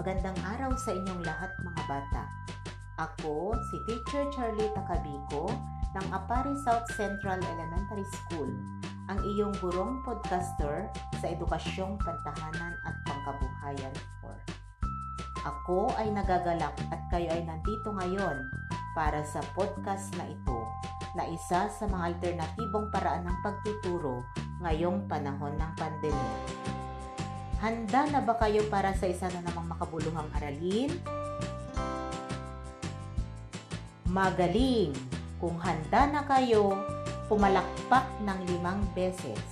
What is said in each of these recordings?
Magandang araw sa inyong lahat mga bata. Ako si Teacher Charlie Takabiko ng Apari South Central Elementary School, ang iyong gurong podcaster sa edukasyong pantahanan at pangkabuhayan 4. Ako ay nagagalak at kayo ay nandito ngayon para sa podcast na ito na isa sa mga alternatibong paraan ng pagtuturo ngayong panahon ng pandemya. Handa na ba kayo para sa isa na namang makabuluhang aralin? Magaling! Kung handa na kayo, pumalakpak ng limang beses.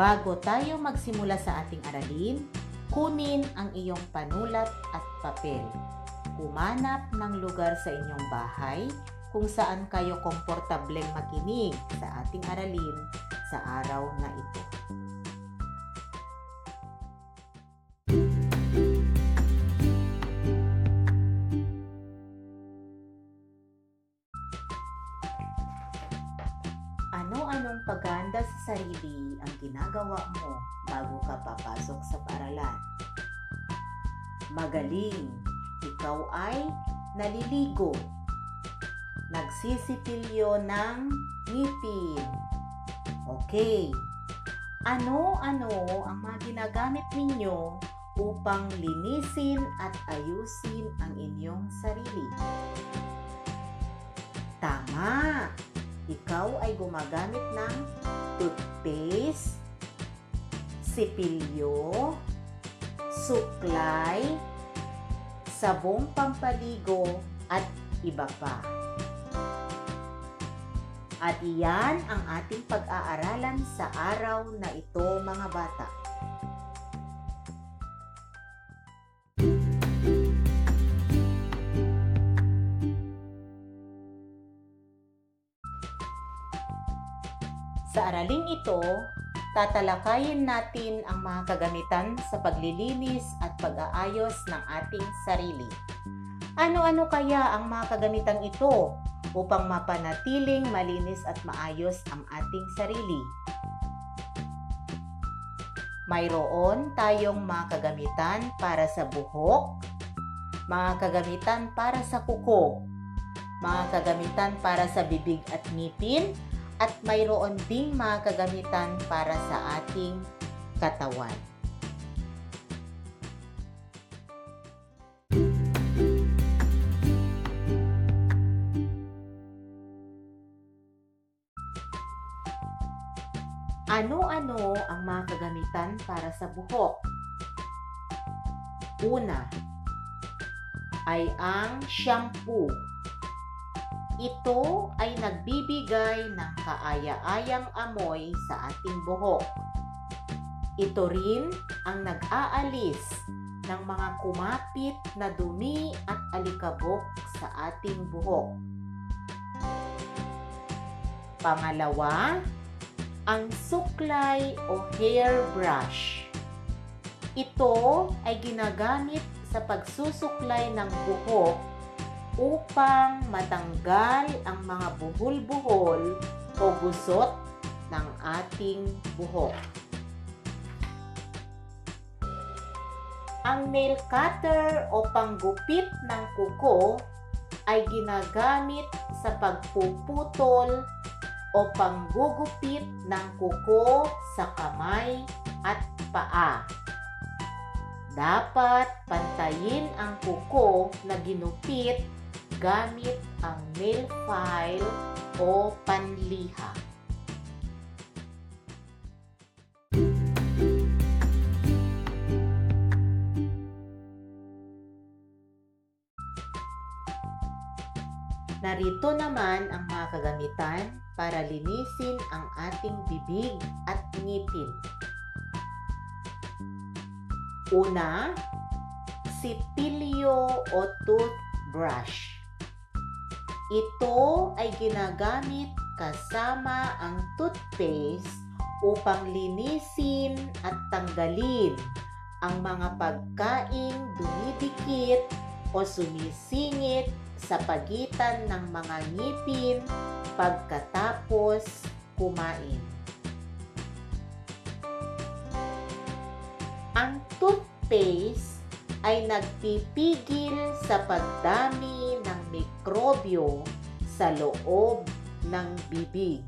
Bago tayo magsimula sa ating aralin, kunin ang iyong panulat at papel. Humanap ng lugar sa inyong bahay kung saan kayo komportableng makinig sa ating aralin sa araw na ito. Ano-anong paganda sa sarili ang ginagawa mo bago ka papasok sa paaralan? Magaling! Ikaw ay naliligo nagsisipilyo ng ngipin. Okay. Ano-ano ang mga ginagamit ninyo upang linisin at ayusin ang inyong sarili? Tama! Ikaw ay gumagamit ng toothpaste, sipilyo, suklay, sabong pampaligo, at iba pa. At iyan ang ating pag-aaralan sa araw na ito mga bata. Sa araling ito, tatalakayin natin ang mga kagamitan sa paglilinis at pag-aayos ng ating sarili. Ano-ano kaya ang mga kagamitang ito upang mapanatiling malinis at maayos ang ating sarili? Mayroon tayong mga kagamitan para sa buhok, mga kagamitan para sa kuko, mga kagamitan para sa bibig at ngipin, at mayroon ding mga kagamitan para sa ating katawan. Para sa buhok? Una ay ang shampoo. Ito ay nagbibigay ng kaaya-ayang amoy sa ating buhok. Ito rin ang nag-aalis ng mga kumapit na dumi at alikabok sa ating buhok. Pangalawa, ang suklay o hairbrush. Ito ay ginagamit sa pagsusuklay ng buhok upang matanggal ang mga buhol-buhol o gusot ng ating buhok. Ang nail cutter o panggupit ng kuko ay ginagamit sa pagpuputol o panggugupit ng kuko sa kamay at paa. Dapat pantayin ang kuko na ginupit gamit ang nail file o panliha. Narito naman ang mga kagamitan para linisin ang ating bibig at ngipin. Una, sipilyo o toothbrush. Ito ay ginagamit kasama ang toothpaste upang linisin at tanggalin ang mga pagkaing dumidikit o sumisingit sa pagitan ng mga ngipin pagkatapos kumain. toothpaste ay nagpipigil sa pagdami ng mikrobyo sa loob ng bibig.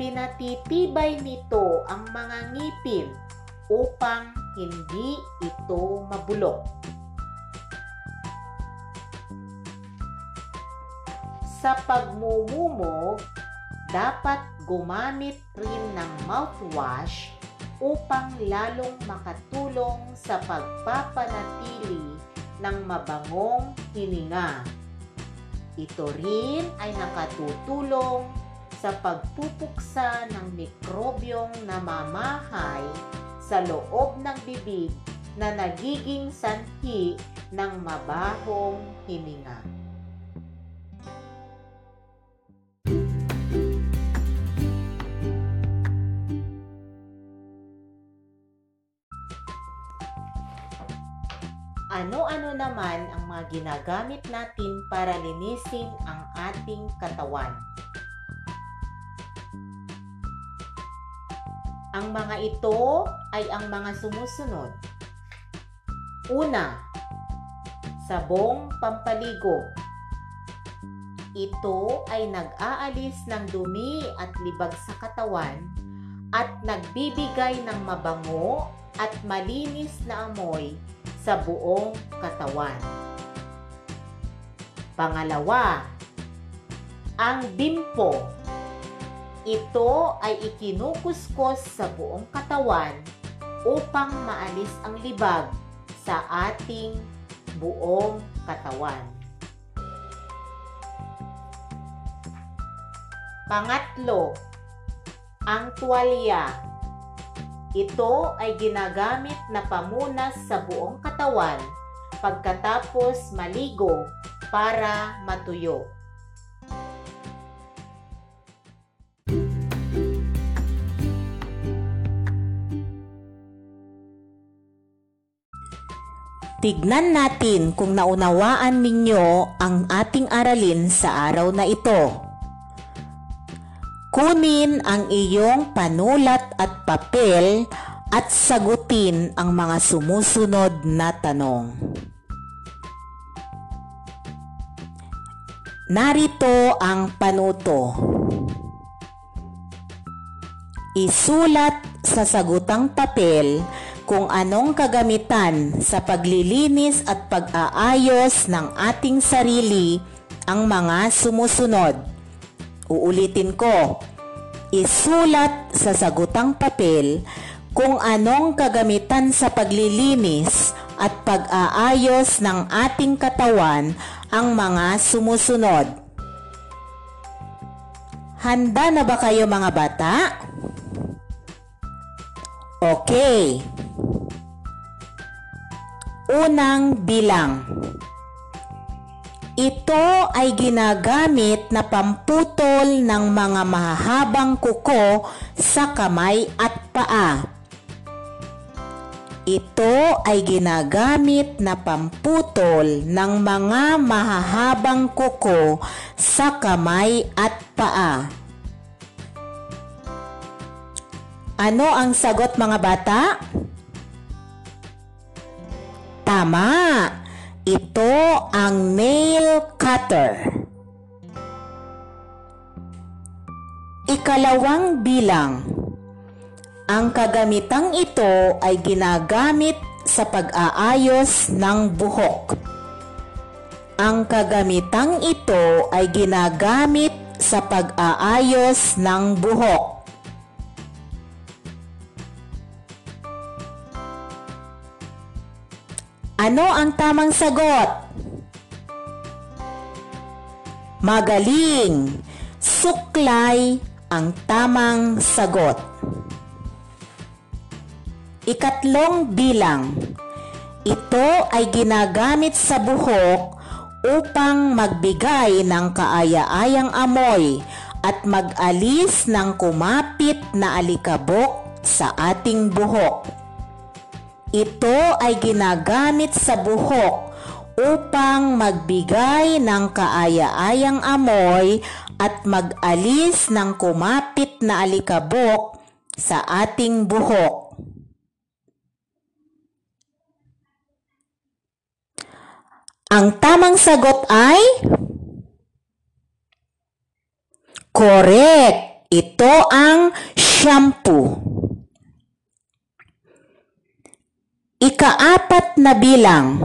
Pinatitibay nito ang mga ngipin upang hindi ito mabulok. Sa pagmumumog, dapat gumamit rin ng mouthwash upang lalong makatulong sa pagpapanatili ng mabangong hininga. Ito rin ay nakatutulong sa pagpupuksa ng mikrobyong namamahay sa loob ng bibig na nagiging sanhi ng mabahong hininga. Ano-ano naman ang mga ginagamit natin para linisin ang ating katawan? Ang mga ito ay ang mga sumusunod. Una, sabong pampaligo. Ito ay nag-aalis ng dumi at libag sa katawan at nagbibigay ng mabango at malinis na amoy sa buong katawan. Pangalawa, ang bimpo. Ito ay ikinukuskus sa buong katawan upang maalis ang libag sa ating buong katawan. Pangatlo, ang tuwalya ito ay ginagamit na pamunas sa buong katawan pagkatapos maligo para matuyo. Tignan natin kung naunawaan ninyo ang ating aralin sa araw na ito. Kunin ang iyong panulat at papel at sagutin ang mga sumusunod na tanong. Narito ang panuto. Isulat sa sagutang papel kung anong kagamitan sa paglilinis at pag-aayos ng ating sarili ang mga sumusunod. Uulitin ko, isulat sa sagutang papel kung anong kagamitan sa paglilinis at pag-aayos ng ating katawan ang mga sumusunod. Handa na ba kayo mga bata? Okay. Unang bilang. Ito ay ginagamit na pamputol ng mga mahahabang kuko sa kamay at paa. Ito ay ginagamit na pamputol ng mga mahahabang kuko sa kamay at paa. Ano ang sagot mga bata? Tama! Ito ang nail cutter. Ikalawang bilang. Ang kagamitang ito ay ginagamit sa pag-aayos ng buhok. Ang kagamitang ito ay ginagamit sa pag-aayos ng buhok. Ano ang tamang sagot? Magaling! Suklay ang tamang sagot. Ikatlong bilang. Ito ay ginagamit sa buhok upang magbigay ng kaaya-ayang amoy at mag-alis ng kumapit na alikabok sa ating buhok. Ito ay ginagamit sa buhok upang magbigay ng kaaya-ayang amoy at mag-alis ng kumapit na alikabok sa ating buhok. Ang tamang sagot ay correct. Ito ang shampoo. Ikaapat na bilang.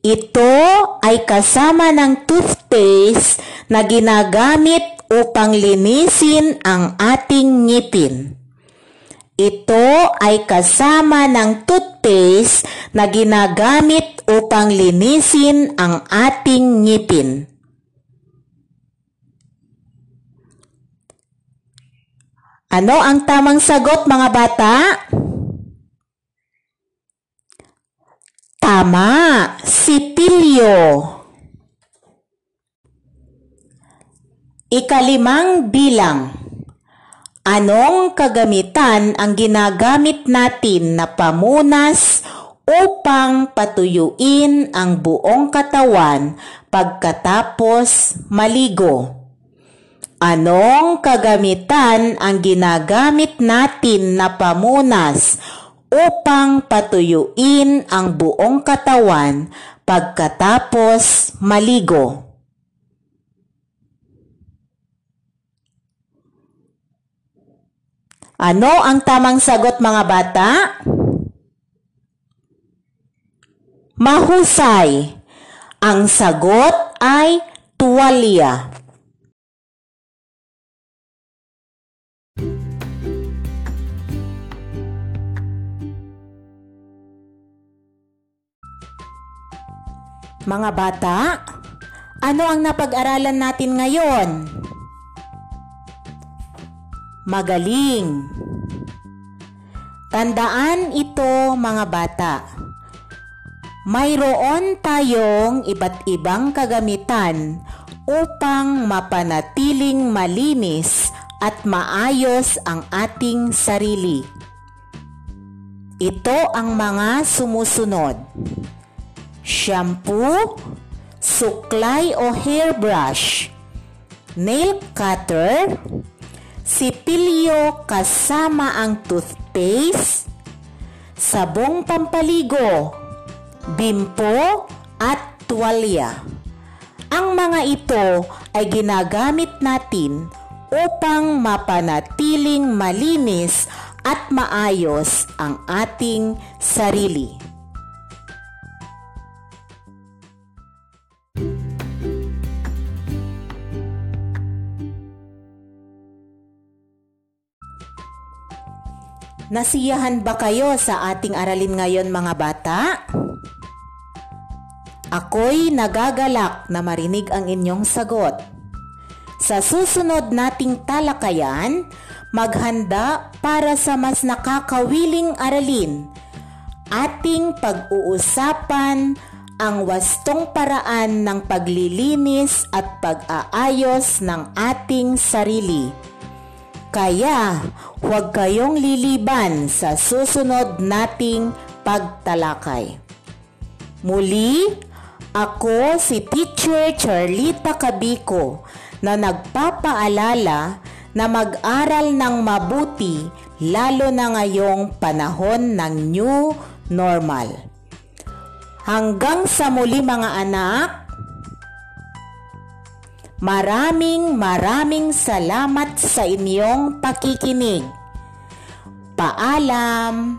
Ito ay kasama ng toothpaste na ginagamit upang linisin ang ating ngipin. Ito ay kasama ng toothpaste na ginagamit upang linisin ang ating ngipin. Ano ang tamang sagot mga bata? Tama, sipilyo. Ikalimang bilang. Anong kagamitan ang ginagamit natin na pamunas upang patuyuin ang buong katawan pagkatapos maligo? Anong kagamitan ang ginagamit natin na pamunas upang patuyuin ang buong katawan pagkatapos maligo? Ano ang tamang sagot mga bata? Mahusay. Ang sagot ay tuwalya. Mga bata, ano ang napag-aralan natin ngayon? Magaling. Tandaan ito mga bata. Mayroon tayong iba't ibang kagamitan upang mapanatiling malinis at maayos ang ating sarili. Ito ang mga sumusunod. Shampoo, suklay o hairbrush, nail cutter, sipilyo kasama ang toothpaste, sabong pampaligo, bimpo at tuwalya. Ang mga ito ay ginagamit natin upang mapanatiling malinis at maayos ang ating sarili. Nasiyahan ba kayo sa ating aralin ngayon mga bata? Ako'y nagagalak na marinig ang inyong sagot. Sa susunod nating talakayan, maghanda para sa mas nakakawiling aralin. Ating pag-uusapan ang wastong paraan ng paglilinis at pag-aayos ng ating sarili. Kaya huwag kayong liliban sa susunod nating pagtalakay. Muli, ako si Teacher Charlita Cabiko na nagpapaalala na mag-aral ng mabuti lalo na ngayong panahon ng new normal. Hanggang sa muli mga anak, Maraming maraming salamat sa inyong pakikinig. Paalam!